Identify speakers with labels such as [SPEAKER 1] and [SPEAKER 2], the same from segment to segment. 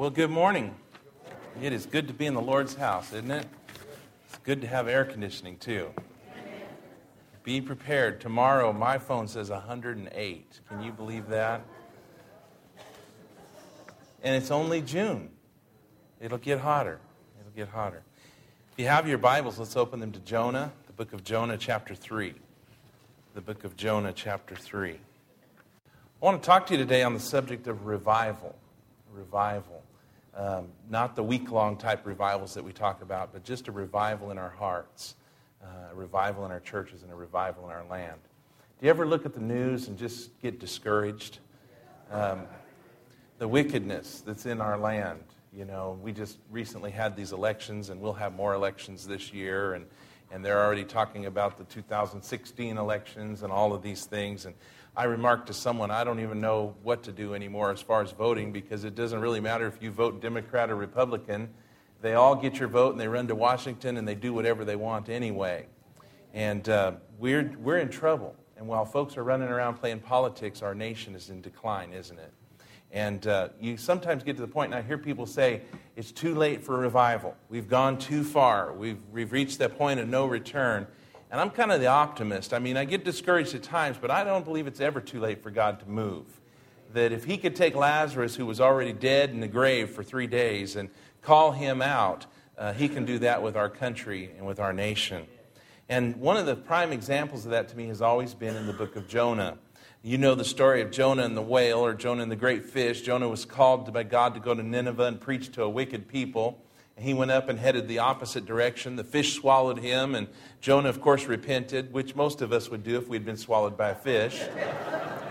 [SPEAKER 1] Well, good morning. It is good to be in the Lord's house, isn't it? It's good to have air conditioning, too. Be prepared. Tomorrow, my phone says 108. Can you believe that? And it's only June. It'll get hotter. It'll get hotter. If you have your Bibles, let's open them to Jonah, the book of Jonah, chapter 3. The book of Jonah, chapter 3. I want to talk to you today on the subject of revival. Revival. Um, not the week long type revivals that we talk about, but just a revival in our hearts, uh, a revival in our churches, and a revival in our land. Do you ever look at the news and just get discouraged? Um, the wickedness that's in our land. You know, we just recently had these elections, and we'll have more elections this year, and, and they're already talking about the 2016 elections and all of these things. And I remarked to someone, I don't even know what to do anymore as far as voting because it doesn't really matter if you vote Democrat or Republican. They all get your vote and they run to Washington and they do whatever they want anyway. And uh, we're, we're in trouble. And while folks are running around playing politics, our nation is in decline, isn't it? And uh, you sometimes get to the point, and I hear people say, it's too late for revival. We've gone too far. We've, we've reached that point of no return. And I'm kind of the optimist. I mean, I get discouraged at times, but I don't believe it's ever too late for God to move. That if He could take Lazarus, who was already dead in the grave for three days, and call him out, uh, He can do that with our country and with our nation. And one of the prime examples of that to me has always been in the book of Jonah. You know the story of Jonah and the whale, or Jonah and the great fish. Jonah was called by God to go to Nineveh and preach to a wicked people. He went up and headed the opposite direction. The fish swallowed him, and Jonah, of course, repented, which most of us would do if we'd been swallowed by a fish.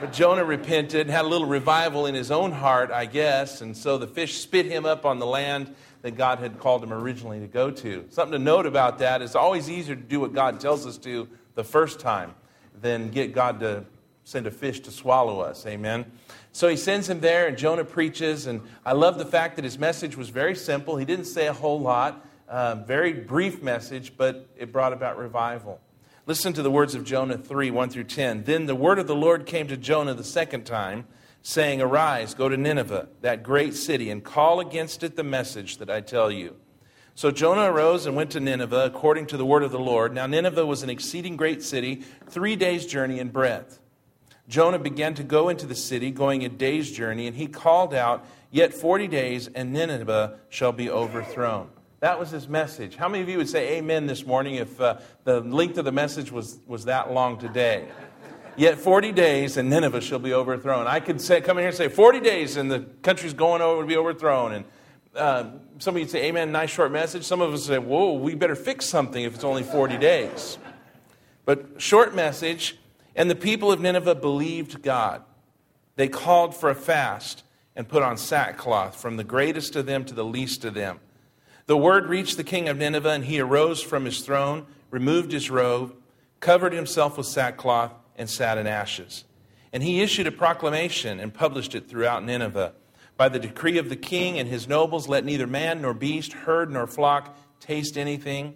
[SPEAKER 1] But Jonah repented, had a little revival in his own heart, I guess, and so the fish spit him up on the land that God had called him originally to go to. Something to note about that is always easier to do what God tells us to the first time than get God to send a fish to swallow us. Amen. So he sends him there, and Jonah preaches. And I love the fact that his message was very simple. He didn't say a whole lot, uh, very brief message, but it brought about revival. Listen to the words of Jonah 3 1 through 10. Then the word of the Lord came to Jonah the second time, saying, Arise, go to Nineveh, that great city, and call against it the message that I tell you. So Jonah arose and went to Nineveh according to the word of the Lord. Now, Nineveh was an exceeding great city, three days' journey in breadth. Jonah began to go into the city, going a day's journey, and he called out, Yet 40 days, and Nineveh shall be overthrown. That was his message. How many of you would say amen this morning if uh, the length of the message was, was that long today? Yet 40 days, and Nineveh shall be overthrown. I could say, come in here and say, 40 days, and the country's going over to be overthrown. And uh, some of you say, amen, nice short message. Some of us say, whoa, we better fix something if it's only 40 days. But short message, and the people of Nineveh believed God. They called for a fast and put on sackcloth, from the greatest of them to the least of them. The word reached the king of Nineveh, and he arose from his throne, removed his robe, covered himself with sackcloth, and sat in ashes. And he issued a proclamation and published it throughout Nineveh. By the decree of the king and his nobles, let neither man nor beast, herd nor flock taste anything.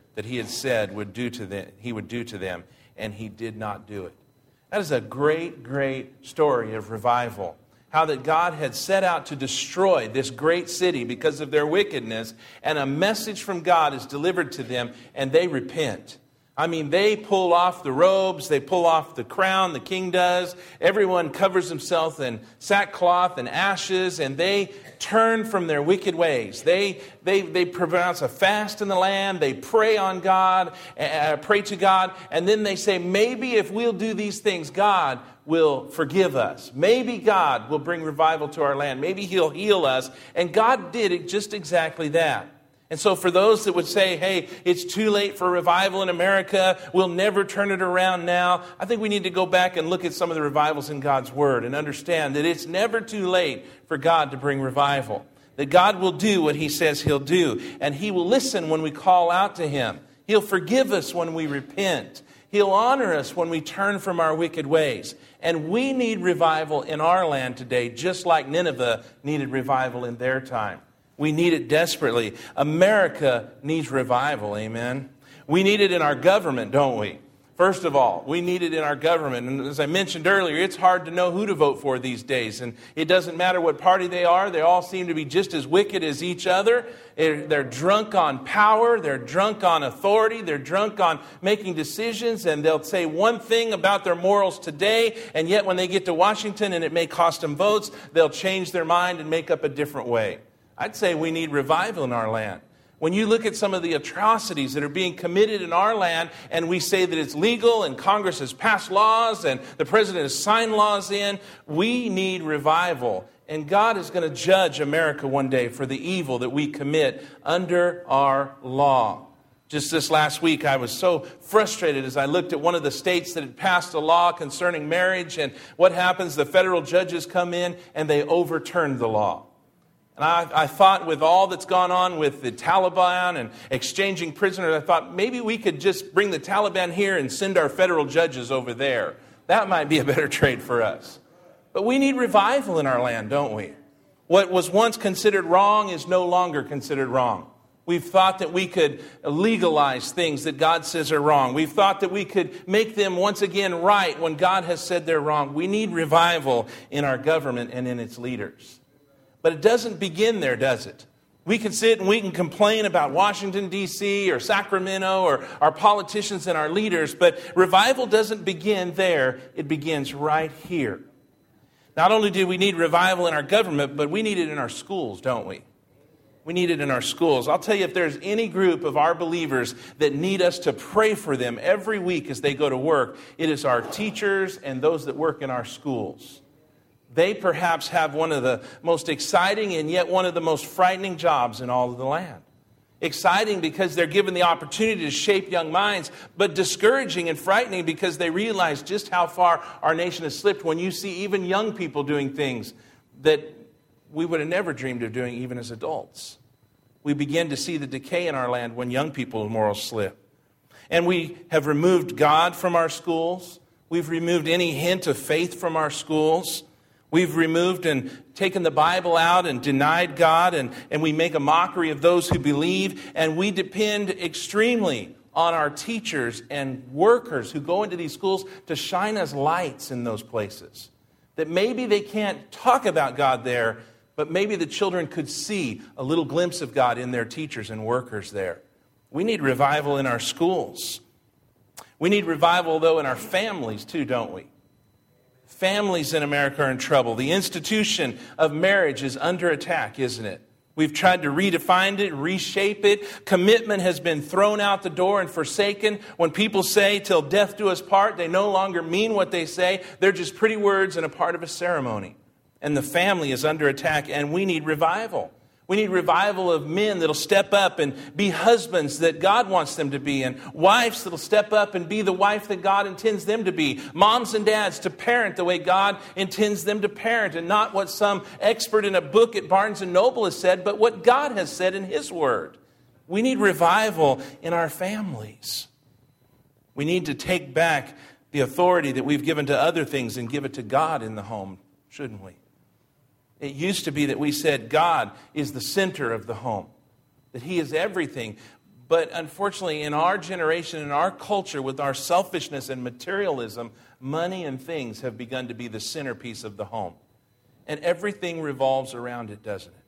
[SPEAKER 1] that he had said would do to them, he would do to them, and he did not do it. That is a great, great story of revival. How that God had set out to destroy this great city because of their wickedness, and a message from God is delivered to them, and they repent. I mean, they pull off the robes, they pull off the crown, the king does. Everyone covers himself in sackcloth and ashes, and they turn from their wicked ways. They, they, they pronounce a fast in the land, they pray on God, uh, pray to God, and then they say, maybe if we'll do these things, God will forgive us. Maybe God will bring revival to our land. Maybe He'll heal us. And God did it just exactly that. And so, for those that would say, hey, it's too late for revival in America, we'll never turn it around now, I think we need to go back and look at some of the revivals in God's Word and understand that it's never too late for God to bring revival. that God will do what He says He'll do, and He will listen when we call out to Him. He'll forgive us when we repent. He'll honor us when we turn from our wicked ways. And we need revival in our land today, just like Nineveh needed revival in their time. We need it desperately. America needs revival, amen. We need it in our government, don't we? First of all, we need it in our government. And as I mentioned earlier, it's hard to know who to vote for these days. And it doesn't matter what party they are, they all seem to be just as wicked as each other. They're drunk on power, they're drunk on authority, they're drunk on making decisions, and they'll say one thing about their morals today, and yet when they get to Washington and it may cost them votes, they'll change their mind and make up a different way. I'd say we need revival in our land. When you look at some of the atrocities that are being committed in our land, and we say that it's legal, and Congress has passed laws, and the president has signed laws in, we need revival. And God is going to judge America one day for the evil that we commit under our law. Just this last week, I was so frustrated as I looked at one of the states that had passed a law concerning marriage. And what happens? The federal judges come in and they overturn the law. And I, I, thought, with all that's gone on with the Taliban and exchanging prisoners, I thought maybe we could just bring the Taliban here and send our federal judges over there. That might be a better trade for us. But we need revival in our land, don't we? What was once considered wrong is no longer considered wrong. We've thought that we could legalize things that God says are wrong. We've thought that we could make them once again right when God has said they're wrong. We need revival in our government and in its leaders. But it doesn't begin there, does it? We can sit and we can complain about Washington, D.C., or Sacramento, or our politicians and our leaders, but revival doesn't begin there. It begins right here. Not only do we need revival in our government, but we need it in our schools, don't we? We need it in our schools. I'll tell you, if there's any group of our believers that need us to pray for them every week as they go to work, it is our teachers and those that work in our schools. They perhaps have one of the most exciting and yet one of the most frightening jobs in all of the land. Exciting because they're given the opportunity to shape young minds, but discouraging and frightening because they realize just how far our nation has slipped when you see even young people doing things that we would have never dreamed of doing even as adults. We begin to see the decay in our land when young people's morals slip. And we have removed God from our schools. We've removed any hint of faith from our schools. We've removed and taken the Bible out and denied God, and, and we make a mockery of those who believe, and we depend extremely on our teachers and workers who go into these schools to shine us lights in those places. That maybe they can't talk about God there, but maybe the children could see a little glimpse of God in their teachers and workers there. We need revival in our schools. We need revival, though, in our families, too, don't we? Families in America are in trouble. The institution of marriage is under attack, isn't it? We've tried to redefine it, reshape it. Commitment has been thrown out the door and forsaken. When people say, till death do us part, they no longer mean what they say. They're just pretty words and a part of a ceremony. And the family is under attack, and we need revival. We need revival of men that'll step up and be husbands that God wants them to be, and wives that'll step up and be the wife that God intends them to be. Moms and dads to parent the way God intends them to parent, and not what some expert in a book at Barnes and Noble has said, but what God has said in His Word. We need revival in our families. We need to take back the authority that we've given to other things and give it to God in the home, shouldn't we? It used to be that we said God is the center of the home, that He is everything. But unfortunately, in our generation, in our culture, with our selfishness and materialism, money and things have begun to be the centerpiece of the home. And everything revolves around it, doesn't it?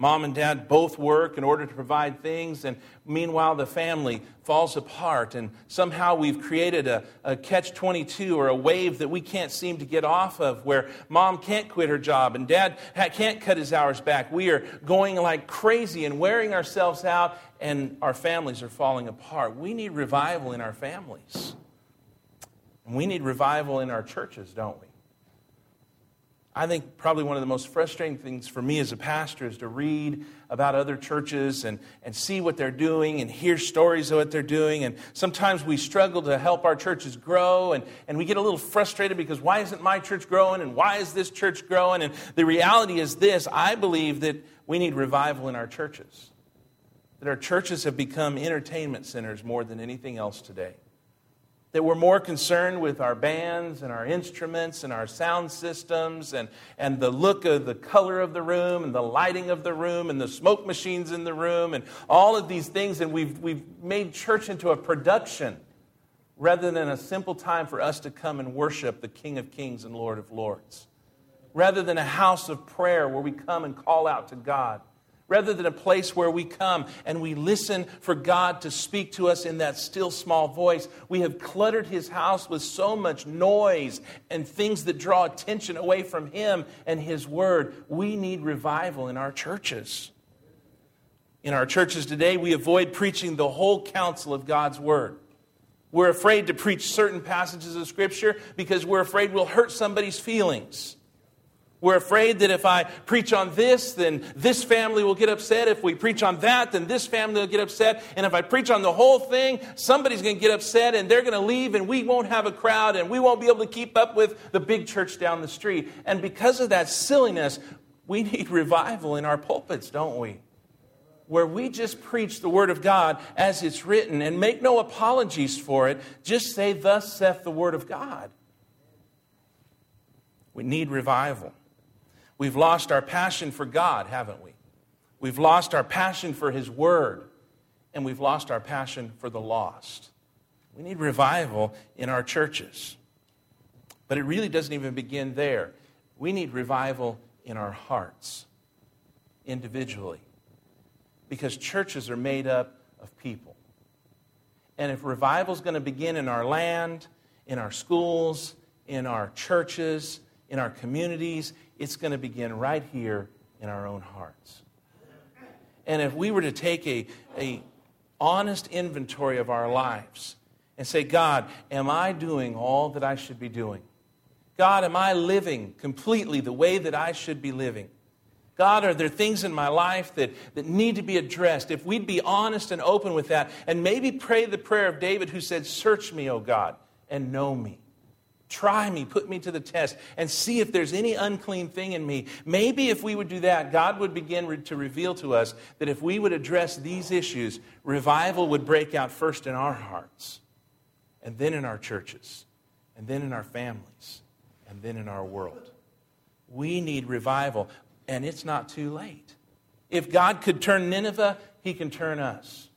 [SPEAKER 1] Mom and dad both work in order to provide things, and meanwhile, the family falls apart. And somehow we've created a, a catch 22 or a wave that we can't seem to get off of where mom can't quit her job and dad can't cut his hours back. We are going like crazy and wearing ourselves out, and our families are falling apart. We need revival in our families. And we need revival in our churches, don't we? I think probably one of the most frustrating things for me as a pastor is to read about other churches and, and see what they're doing and hear stories of what they're doing. And sometimes we struggle to help our churches grow and, and we get a little frustrated because why isn't my church growing and why is this church growing? And the reality is this I believe that We need revival in our churches. That our churches have become entertainment centers more than anything else today that we're more concerned with our bands and our instruments and our sound systems and, and the look of the color of the room and the lighting of the room and the smoke machines in the room and all of these things. And we've, we've made church into a production rather than a simple time for us to come and worship the King of Kings and Lord of Lords. Rather than a house of prayer where we come and call out to God rather than a place where we come and we listen for God to speak to us in that still small voice. We have cluttered his house with so much noise and things that draw attention away from him and his word. We need revival in our churches. In our churches today, we avoid preaching the whole counsel of God's word. We're afraid to preach certain passages of Scripture because we're afraid we'll hurt somebody's feelings. We're afraid that if I preach on this, then this family will get upset. If we preach on that, then this family will get upset. And if I preach on the whole thing, somebody's going to get upset and they're going to leave and we won't have a crowd and we won't be able to keep up with the big church down the street. And because of that silliness, we need revival in our pulpits, don't we? Where we just preach the Word of God as it's written and make no apologies for it. Just say, Thus saith the Word of God. We need revival. We've lost our passion for God, haven't we? We've lost our passion for His Word, and we've lost our passion for the lost. We need revival in our churches. But it really doesn't even begin there. We need revival in our hearts, individually, because churches are made up of people. And if revival is going to begin in our land, in our schools, in our churches, in our communities, it's going to begin right here in our own hearts. And if we were to take a, a honest inventory of our lives and say, God, am I doing all that I should be doing? God, am I living completely the way that I should be living? God, are there things in my life that, that need to be addressed? If we'd be honest and open with that, and maybe pray the prayer of David who said, Search me, O God, and know me. Try me, put me to the test, and see if there's any unclean thing in me. Maybe if we would do that, God would begin to reveal to us that if we would address these issues, revival would break out first in our hearts, and then in our churches, and then in our families, and then in our world. We need revival, and it's not too late. If God could turn Nineveh, He can turn us.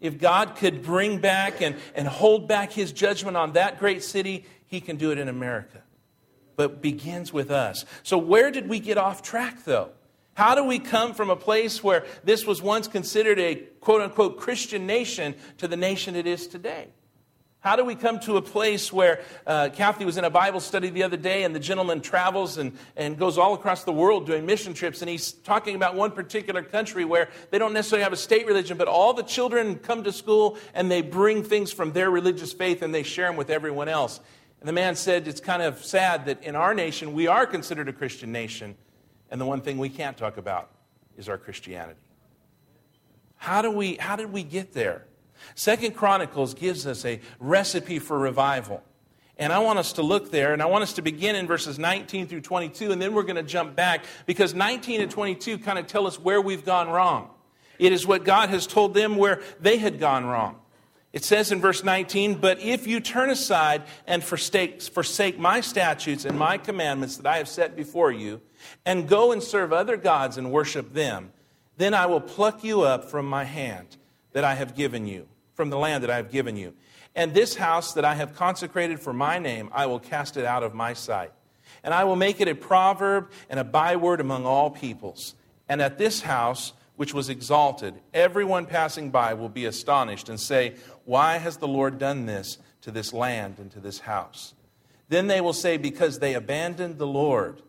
[SPEAKER 1] If God could bring back and, and hold back His judgment on that great city, he can do it in America. But begins with us. So, where did we get off track, though? How do we come from a place where this was once considered a quote unquote Christian nation to the nation it is today? How do we come to a place where uh, Kathy was in a Bible study the other day, and the gentleman travels and, and goes all across the world doing mission trips, and he's talking about one particular country where they don't necessarily have a state religion, but all the children come to school and they bring things from their religious faith and they share them with everyone else. And the man said, It's kind of sad that in our nation, we are considered a Christian nation, and the one thing we can't talk about is our Christianity. How, do we, how did we get there? Second Chronicles gives us a recipe for revival. And I want us to look there, and I want us to begin in verses 19 through 22, and then we're going to jump back because 19 and 22 kind of tell us where we've gone wrong. It is what God has told them where they had gone wrong. It says in verse 19, But if you turn aside and forsake, forsake my statutes and my commandments that I have set before you, and go and serve other gods and worship them, then I will pluck you up from my hand that I have given you, from the land that I have given you. And this house that I have consecrated for my name, I will cast it out of my sight. And I will make it a proverb and a byword among all peoples. And at this house, which was exalted, everyone passing by will be astonished and say, Why has the Lord done this to this land and to this house? Then they will say, Because they abandoned the Lord,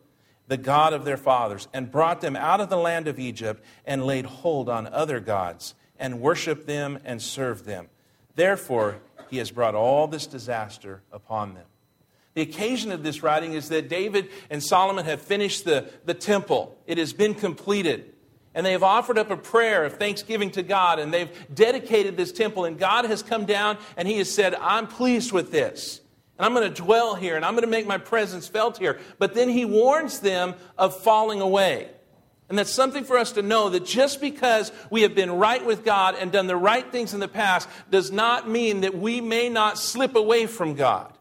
[SPEAKER 1] the God of their fathers, and brought them out of the land of Egypt and laid hold on other gods and worship them and serve them. Therefore, he has brought all this disaster upon them. The occasion of this writing is that David and Solomon have finished the, the temple, it has been completed and they have offered up a prayer of thanksgiving to God, and they've dedicated this temple, and God has come down and He has said, I'm pleased with this. And I'm going to dwell here, and I'm going to make my presence felt here. But then He warns them of falling away. And that's something for us to know that just because we have been right with God and done the right things in the past does not mean that we may not slip away from God.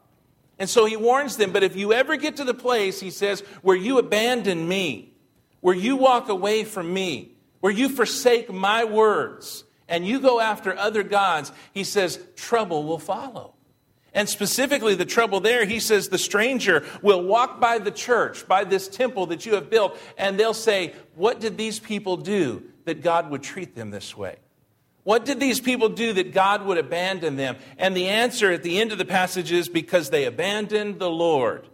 [SPEAKER 1] And so he warns them, but if you ever get to the place, he says, where you abandon me, where you walk away from me, where you forsake my words, and you go after other gods, he says, trouble will follow. And specifically, the trouble there, he says, the stranger will walk by the church, by this temple that you have built, and they'll say, What did these people do that God would treat them this way? What did these people do that God would abandon them? And the answer at the end of the passage is because they abandoned the Lord,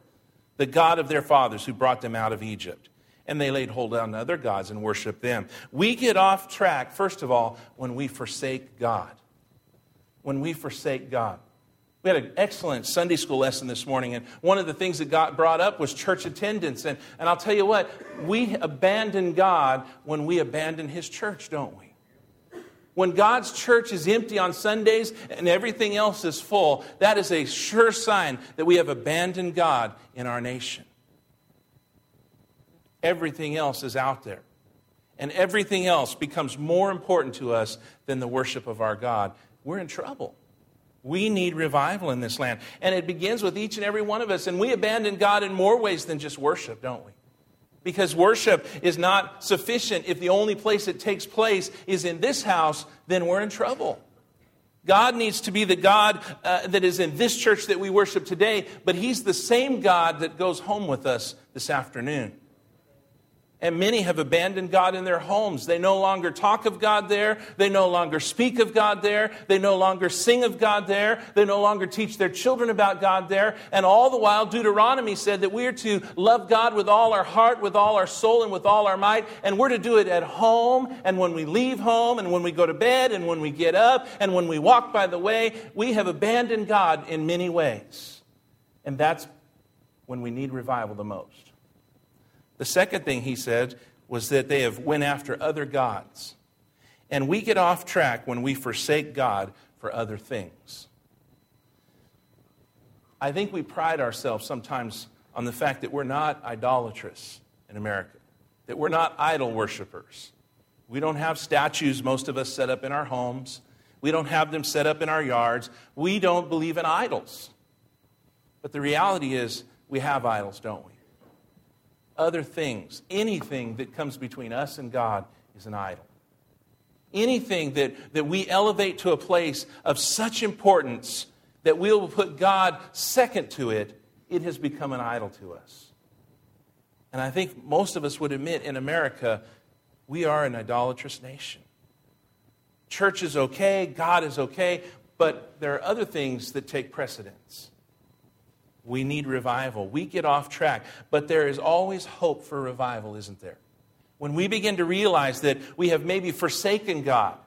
[SPEAKER 1] the God of their fathers who brought them out of Egypt. And they laid hold on other gods and worshiped them. We get off track, first of all, when we forsake God. When we forsake God. We had an excellent Sunday school lesson this morning, and one of the things that got brought up was church attendance. And, and I'll tell you what, we abandon God when we abandon His church, don't we? When God's church is empty on Sundays and everything else is full, that is a sure sign that we have abandoned God in our nation. Everything else is out there. And everything else becomes more important to us than the worship of our God. We're in trouble. We need revival in this land. And it begins with each and every one of us. And we abandon God in more ways than just worship, don't we? Because worship is not sufficient. If the only place it takes place is in this house, then we're in trouble. God needs to be the God uh, that is in this church that we worship today, but He's the same God that goes home with us this afternoon. And many have abandoned God in their homes. They no longer talk of God there. They no longer speak of God there. They no longer sing of God there. They no longer teach their children about God there. And all the while, Deuteronomy said that we are to love God with all our heart, with all our soul, and with all our might. And we're to do it at home, and when we leave home, and when we go to bed, and when we get up, and when we walk by the way. We have abandoned God in many ways. And that's when we need revival the most. The second thing he said was that they have went after other gods. And we get off track when we forsake God for other things. I think we pride ourselves sometimes on the fact that we're not idolatrous in America, that we're not idol worshippers. We don't have statues, most of us, set up in our homes. We don't have them set up in our yards. We don't believe in idols. But the reality is, we have idols, don't we? Other things, anything that comes between us and God is an idol. Anything that, that we elevate to a place of such importance that we'll put God second to it, it has become an idol to us. And I think most of us would admit in America, we are an idolatrous nation. Church is okay, God is okay, but there are other things that take precedence. We need revival. We get off track, but there is always hope for revival, isn't there? When we begin to realize that we have maybe forsaken God,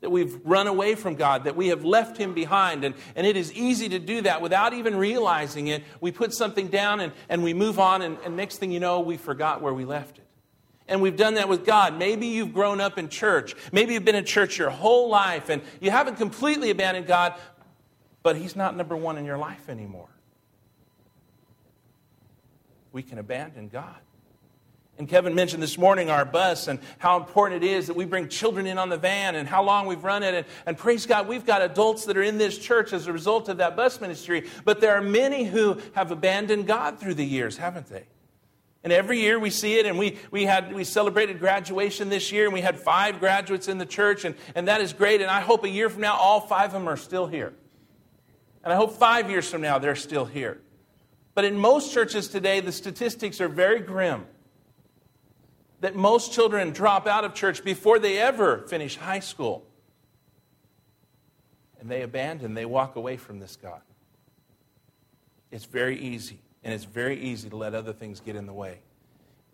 [SPEAKER 1] that we've run away from God, that we have left Him behind, and, and it is easy to do that without even realizing it. We put something down and, and we move on, and, and next thing you know, we forgot where we left it. And we've done that with God. Maybe you've grown up in church. Maybe you've been in church your whole life, and you haven't completely abandoned God, but He's not number one in your life anymore we can abandon God. And Kevin mentioned this morning our bus and how important it is that we bring children in on the van and how long we've run it. And, and, praise God, we've got adults that are in this church as a result of that bus ministry. But there are many who have abandoned God through the years, haven't they? And every year we see it, and we, we, had, we celebrated graduation this year, and we had five graduates in the church, and, and that is great. And I hope a year from now, all five of them are still here. And I hope five years from now, they're still here. But in most churches today, the statistics are very grim. That most children drop out of church before they ever finish high school. And they abandon, they walk away from this God. It's very easy, and it's very easy to let other things get in the way.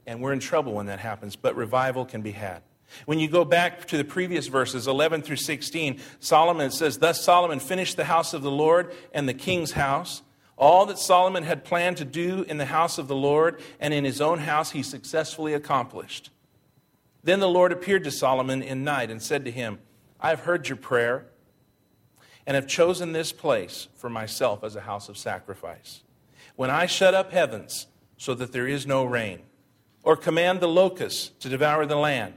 [SPEAKER 1] And we're in trouble when that happens, but revival can be had. When you go back to the previous verses, 11 through 16, Solomon says, Thus Solomon finished the house of the Lord and the king's house. All that Solomon had planned to do in the house of the Lord and in his own house, he successfully accomplished. Then the Lord appeared to Solomon in night and said to him, I have heard your prayer and have chosen this place for myself as a house of sacrifice. When I shut up heavens so that there is no rain, or command the locusts to devour the land,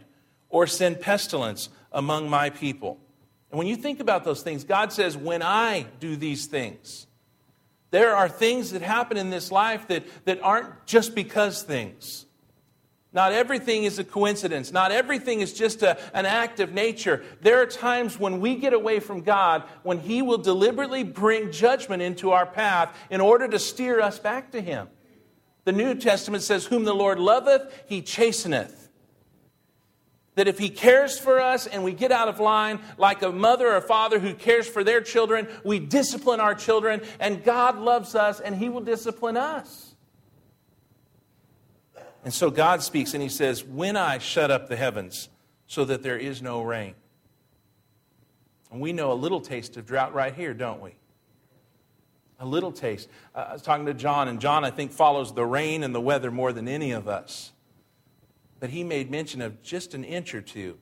[SPEAKER 1] or send pestilence among my people. And when you think about those things, God says, when I do these things, there are things that happen in this life that, that aren't just because things. Not everything is a coincidence. Not everything is just a, an act of nature. There are times when we get away from God when He will deliberately bring judgment into our path in order to steer us back to Him. The New Testament says, Whom the Lord loveth, He chasteneth that if he cares for us and we get out of line, like a mother or father who cares for their children, we discipline our children, and God loves us and he will discipline us. And so God speaks and he says, When I shut up the heavens so that there is no rain. And we know a little taste of drought right here, don't we? A little taste. I was talking to John, and John, I think, follows the rain and the weather more than any of us. But he made mention of just an inch or two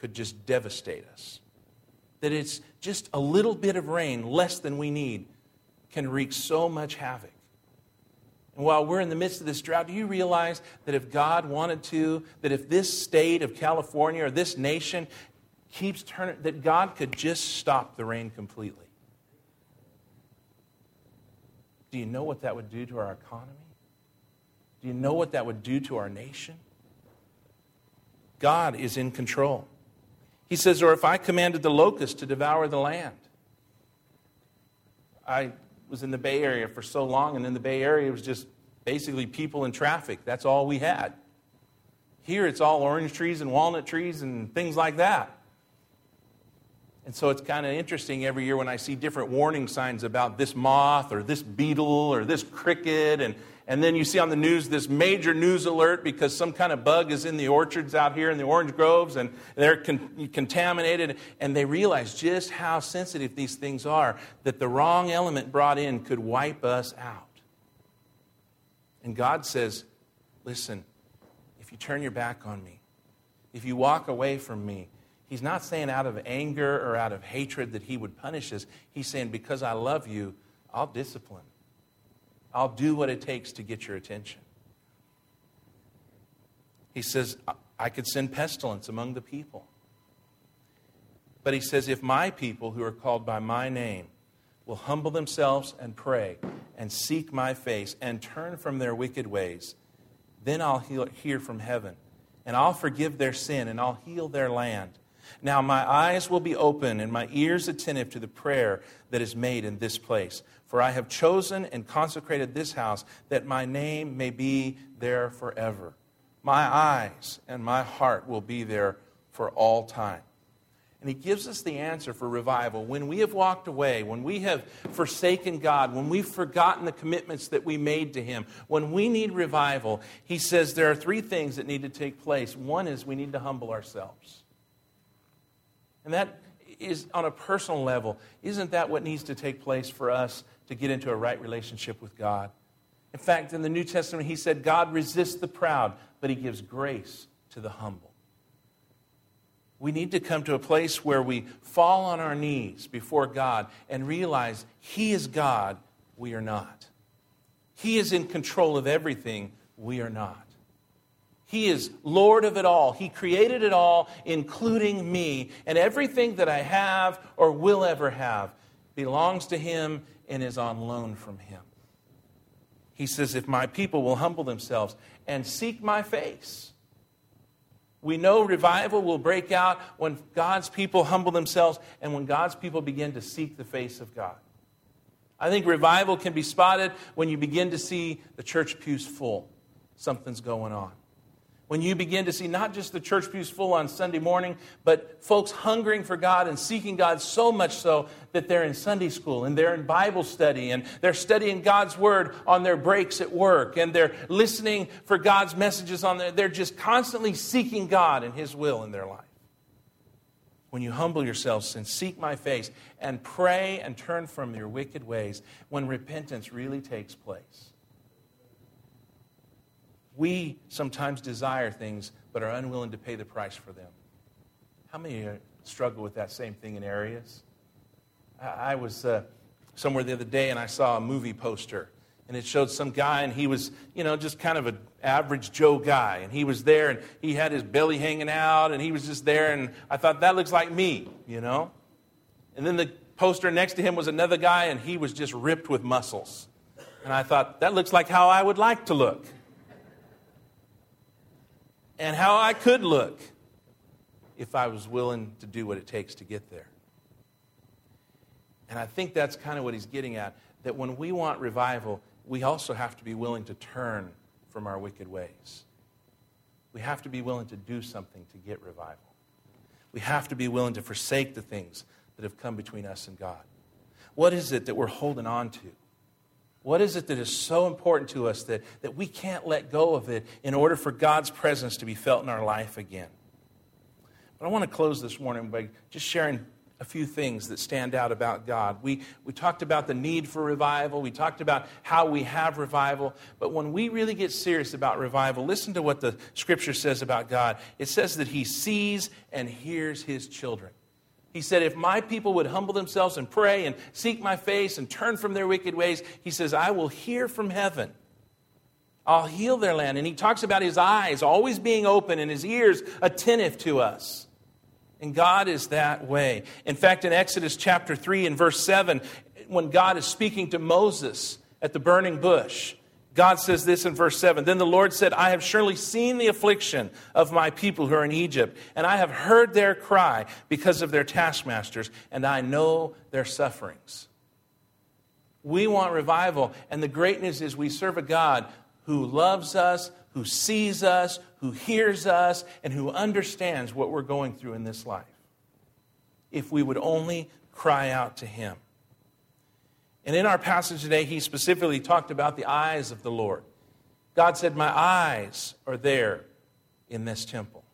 [SPEAKER 1] could just devastate us. That it's just a little bit of rain, less than we need, can wreak so much havoc. And while we're in the midst of this drought, do you realize that if God wanted to, that if this state of California or this nation keeps turning, that God could just stop the rain completely? Do you know what that would do to our economy? Do you know what that would do to our nation? God is in control. He says, Or if I commanded the locust to devour the land. I was in the Bay Area for so long, and in the Bay Area, it was just basically people and traffic. That's all we had. Here, it's all orange trees and walnut trees and things like that. And so it's kind of interesting every year when I see different warning signs about this moth or this beetle or this cricket. And, and then you see on the news this major news alert because some kind of bug is in the orchards out here in the orange groves and they're con- contaminated. And they realize just how sensitive these things are that the wrong element brought in could wipe us out. And God says, listen, if you turn your back on me, if you walk away from me, He's not saying out of anger or out of hatred that he would punish us. He's saying, because I love you, I'll discipline. I'll do what it takes to get your attention. He says, I could send pestilence among the people. But he says, if my people who are called by my name will humble themselves and pray and seek my face and turn from their wicked ways, then I'll hear from heaven and I'll forgive their sin and I'll heal their land. Now my eyes will be open and my ears attentive to the prayer that is made in this place. For I have chosen and consecrated this house that my name may be there forever. My eyes and my heart will be there for all time. And he gives us the answer for revival. When we have walked away, when we have forsaken God, when we've forgotten the commitments that we made to him, when we need revival, he says there are three things that need to take place. One is we need to humble ourselves. And that is on a personal level. Isn't that what needs to take place for us to get into a right relationship with God? In fact, in the New Testament, he said, God resists the proud, but he gives grace to the humble. We need to come to a place where we fall on our knees before God and realize He is God, we are not. He is in control of everything, we are not. He is Lord of it all. He created it all, including me. And everything that I have or will ever have belongs to Him and is on loan from Him. He says, If my people will humble themselves and seek my face, we know revival will break out when God's people humble themselves and when God's people begin to seek the face of God. I think revival can be spotted when you begin to see the church pews full. Something's going on when you begin to see not just the church pews full on Sunday morning, but folks hungering for God and seeking God so much so that they're in Sunday school and they're in Bible study and they're studying God's Word on their breaks at work and they're listening for God's messages on there. They're just constantly seeking God and His will in their life. When you humble yourselves and seek my face and pray and turn from your wicked ways, when repentance really takes place we sometimes desire things but are unwilling to pay the price for them. How many of you struggle with that same thing in areas? I was uh, somewhere the other day and I saw a movie poster, and it showed some guy, and he was, you know, just kind of an average Joe guy. And he was there, and he had his belly hanging out, and he was just there. And I thought, that looks like me, you know? And then the poster next to him was another guy, and he was just ripped with muscles. And I thought, that looks like how I would like to look. And how I could look if I was willing to do what it takes to get there. And I think that's kind of what he's getting at that when we want revival, we also have to be willing to turn from our wicked ways. We have to be willing to do something to get revival. We have to be willing to forsake the things that have come between us and God. What is it that we're holding on to? What is it that is so important to us that, that we can't let go of it in order for God's presence to be felt in our life again? But I want to close this morning by just sharing a few things that stand out about God. We, we talked about the need for revival, we talked about how we have revival, but when we really get serious about revival, listen to what the scripture says about God. It says that He sees and hears His children. He said, If my people would humble themselves and pray and seek my face and turn from their wicked ways, He says, I will hear from heaven. I'll heal their land. And He talks about His eyes always being open and His ears attentive to us. And God is that way. In fact, in Exodus chapter 3 and verse 7, when God is speaking to Moses at the burning bush, God says this in verse 7 Then the Lord said, I have surely seen the affliction of my people who are in Egypt, and I have heard their cry because of their taskmasters, and I know their sufferings. We want revival, and the great news is we serve a God who loves us, who sees us, who hears us, and who understands what we're going through in this life. If we would only cry out to Him. And in our passage today, he specifically talked about the eyes of the Lord. God said, My eyes are there in this temple.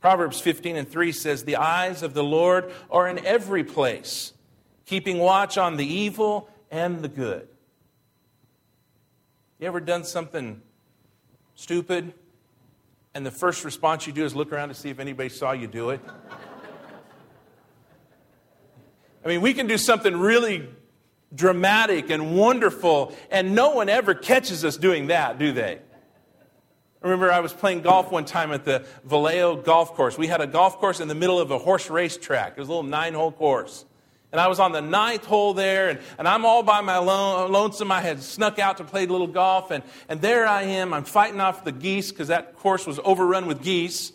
[SPEAKER 1] Proverbs 15 and 3 says, The eyes of the Lord are in every place, keeping watch on the evil and the good. You ever done something stupid, and the first response you do is look around to see if anybody saw you do it? I mean, we can do something really dramatic and wonderful, and no one ever catches us doing that, do they? I remember I was playing golf one time at the Vallejo golf course. We had a golf course in the middle of a horse race track. It was a little nine hole course. And I was on the ninth hole there, and, and I'm all by my lone, lonesome. I had snuck out to play a little golf, and, and there I am. I'm fighting off the geese because that course was overrun with geese.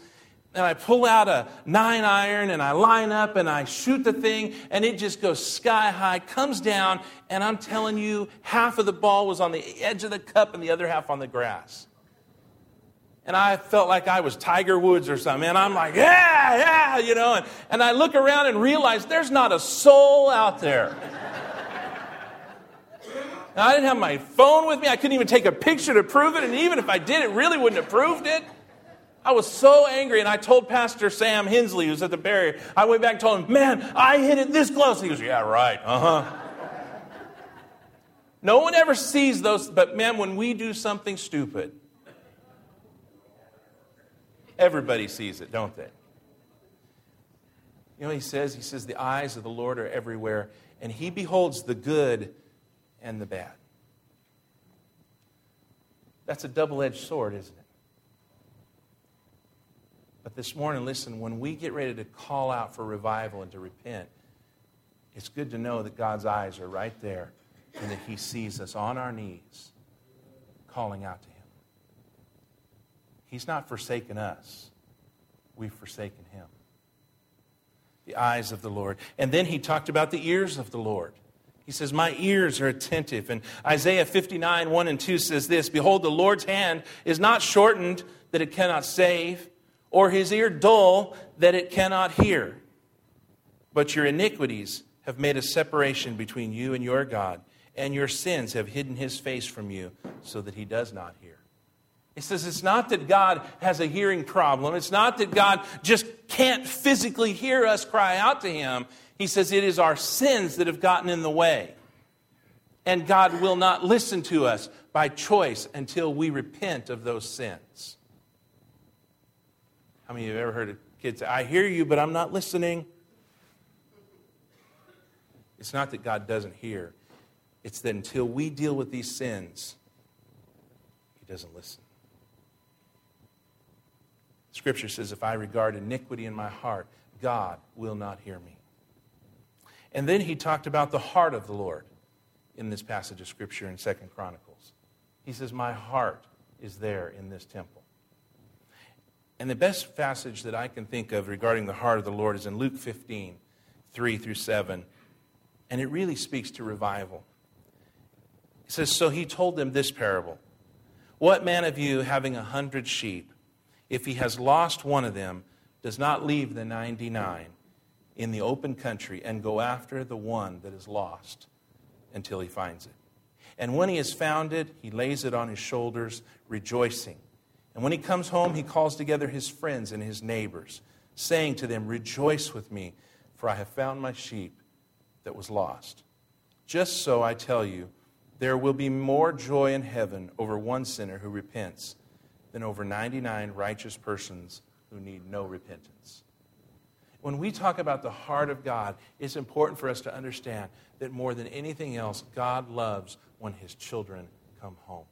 [SPEAKER 1] And I pull out a nine iron and I line up and I shoot the thing, and it just goes sky high, comes down, and I'm telling you, half of the ball was on the edge of the cup and the other half on the grass and I felt like I was Tiger Woods or something. And I'm like, yeah, yeah, you know. And, and I look around and realize there's not a soul out there. I didn't have my phone with me. I couldn't even take a picture to prove it. And even if I did, it really wouldn't have proved it. I was so angry, and I told Pastor Sam Hensley, who's at the barrier, I went back and told him, Man, I hit it this close. He goes, Yeah, right. Uh huh. no one ever sees those, but man, when we do something stupid, Everybody sees it, don't they? You know he says? He says, The eyes of the Lord are everywhere, and he beholds the good and the bad. That's a double edged sword, isn't it? But this morning, listen, when we get ready to call out for revival and to repent, it's good to know that God's eyes are right there and that He sees us on our knees calling out to Him. He's not forsaken us, we've forsaken him. The eyes of the Lord. And then he talked about the ears of the Lord. He says, My ears are attentive. And Isaiah 59, 1 and 2 says this Behold, the Lord's hand is not shortened that it cannot save, or his ear dull that it cannot hear. But your iniquities have made a separation between you and your God, and your sins have hidden his face from you so that he does not hear. He says it's not that God has a hearing problem. It's not that God just can't physically hear us cry out to Him. He says it is our sins that have gotten in the way. And God will not listen to us by choice until we repent of those sins. How many of you have ever heard a kid say, I hear you, but I'm not listening? It's not that God doesn't hear, It's that until we deal with these sins, He doesn't listen. Scripture says, If I regard iniquity in my heart, God will not hear me. And then he talked about the heart of the Lord in this passage of Scripture in Second Chronicles. He says, My heart is there in this temple. And the best passage that I can think of regarding the heart of the Lord is in Luke 15, 3 through 7. And it really speaks to revival. It says, So he told them this parable What man of you, having a hundred sheep, if he has lost one of them, does not leave the 99 in the open country and go after the one that is lost until he finds it. And when he has found it, he lays it on his shoulders, rejoicing. And when he comes home, he calls together his friends and his neighbors, saying to them, Rejoice with me, for I have found my sheep that was lost. Just so I tell you, there will be more joy in heaven over one sinner who repents than over 99 righteous persons who need no repentance. When we talk about the heart of God, it's important for us to understand that more than anything else, God loves when his children come home.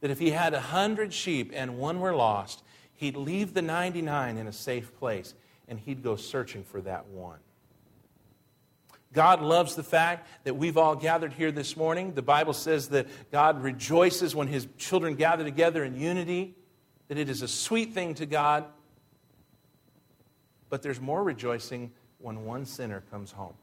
[SPEAKER 1] That if he had a hundred sheep and one were lost, he'd leave the 99 in a safe place and he'd go searching for that one. God loves the fact that we've all gathered here this morning. The Bible says that God rejoices when his children gather together in unity, that it is a sweet thing to God. But there's more rejoicing when one sinner comes home.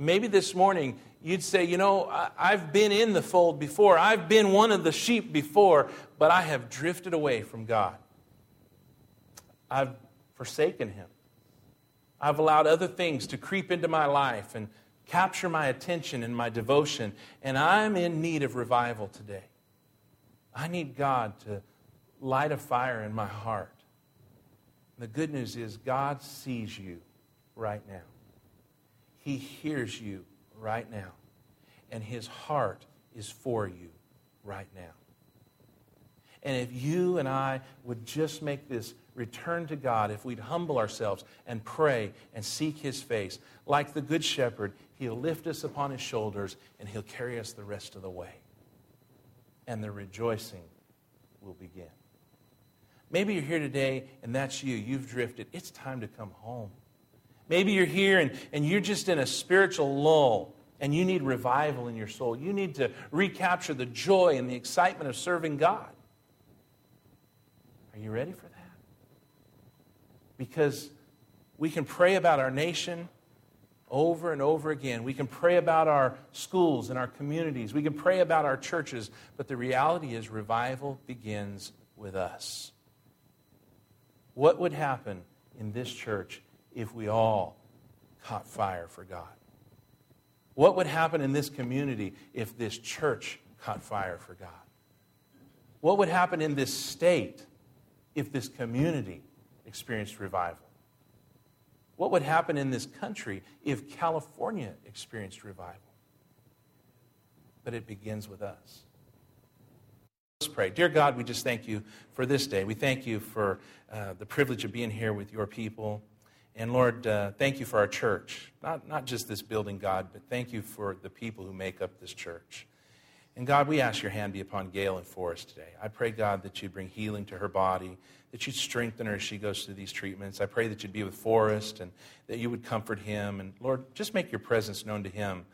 [SPEAKER 1] Maybe this morning you'd say, You know, I've been in the fold before, I've been one of the sheep before, but I have drifted away from God. I've forsaken him. I've allowed other things to creep into my life and capture my attention and my devotion, and I'm in need of revival today. I need God to light a fire in my heart. The good news is, God sees you right now. He hears you right now. And His heart is for you right now. And if you and I would just make this return to God, if we'd humble ourselves and pray and seek His face, like the Good Shepherd, He'll lift us upon His shoulders and He'll carry us the rest of the way. And the rejoicing will begin. Maybe you're here today and that's you. You've drifted. It's time to come home. Maybe you're here and, and you're just in a spiritual lull and you need revival in your soul. You need to recapture the joy and the excitement of serving God. Are you ready for that? Because we can pray about our nation over and over again. We can pray about our schools and our communities. We can pray about our churches. But the reality is, revival begins with us. What would happen in this church if we all caught fire for God? What would happen in this community if this church caught fire for God? What would happen in this state if this community experienced revival? What would happen in this country if California experienced revival? But it begins with us. Let's pray. Dear God, we just thank you for this day. We thank you for uh, the privilege of being here with your people. And Lord, uh, thank you for our church. Not, not just this building, God, but thank you for the people who make up this church. And God, we ask your hand be upon Gail and Forrest today. I pray, God, that you'd bring healing to her body, that you'd strengthen her as she goes through these treatments. I pray that you'd be with Forrest and that you would comfort him. And Lord, just make your presence known to him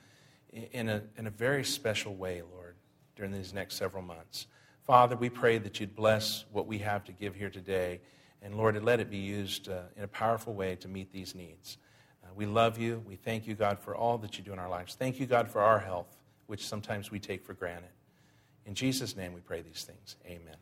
[SPEAKER 1] in a, in a very special way, Lord, during these next several months. Father, we pray that you'd bless what we have to give here today. And Lord, let it be used uh, in a powerful way to meet these needs. Uh, we love you. We thank you, God, for all that you do in our lives. Thank you, God, for our health, which sometimes we take for granted. In Jesus' name we pray these things. Amen.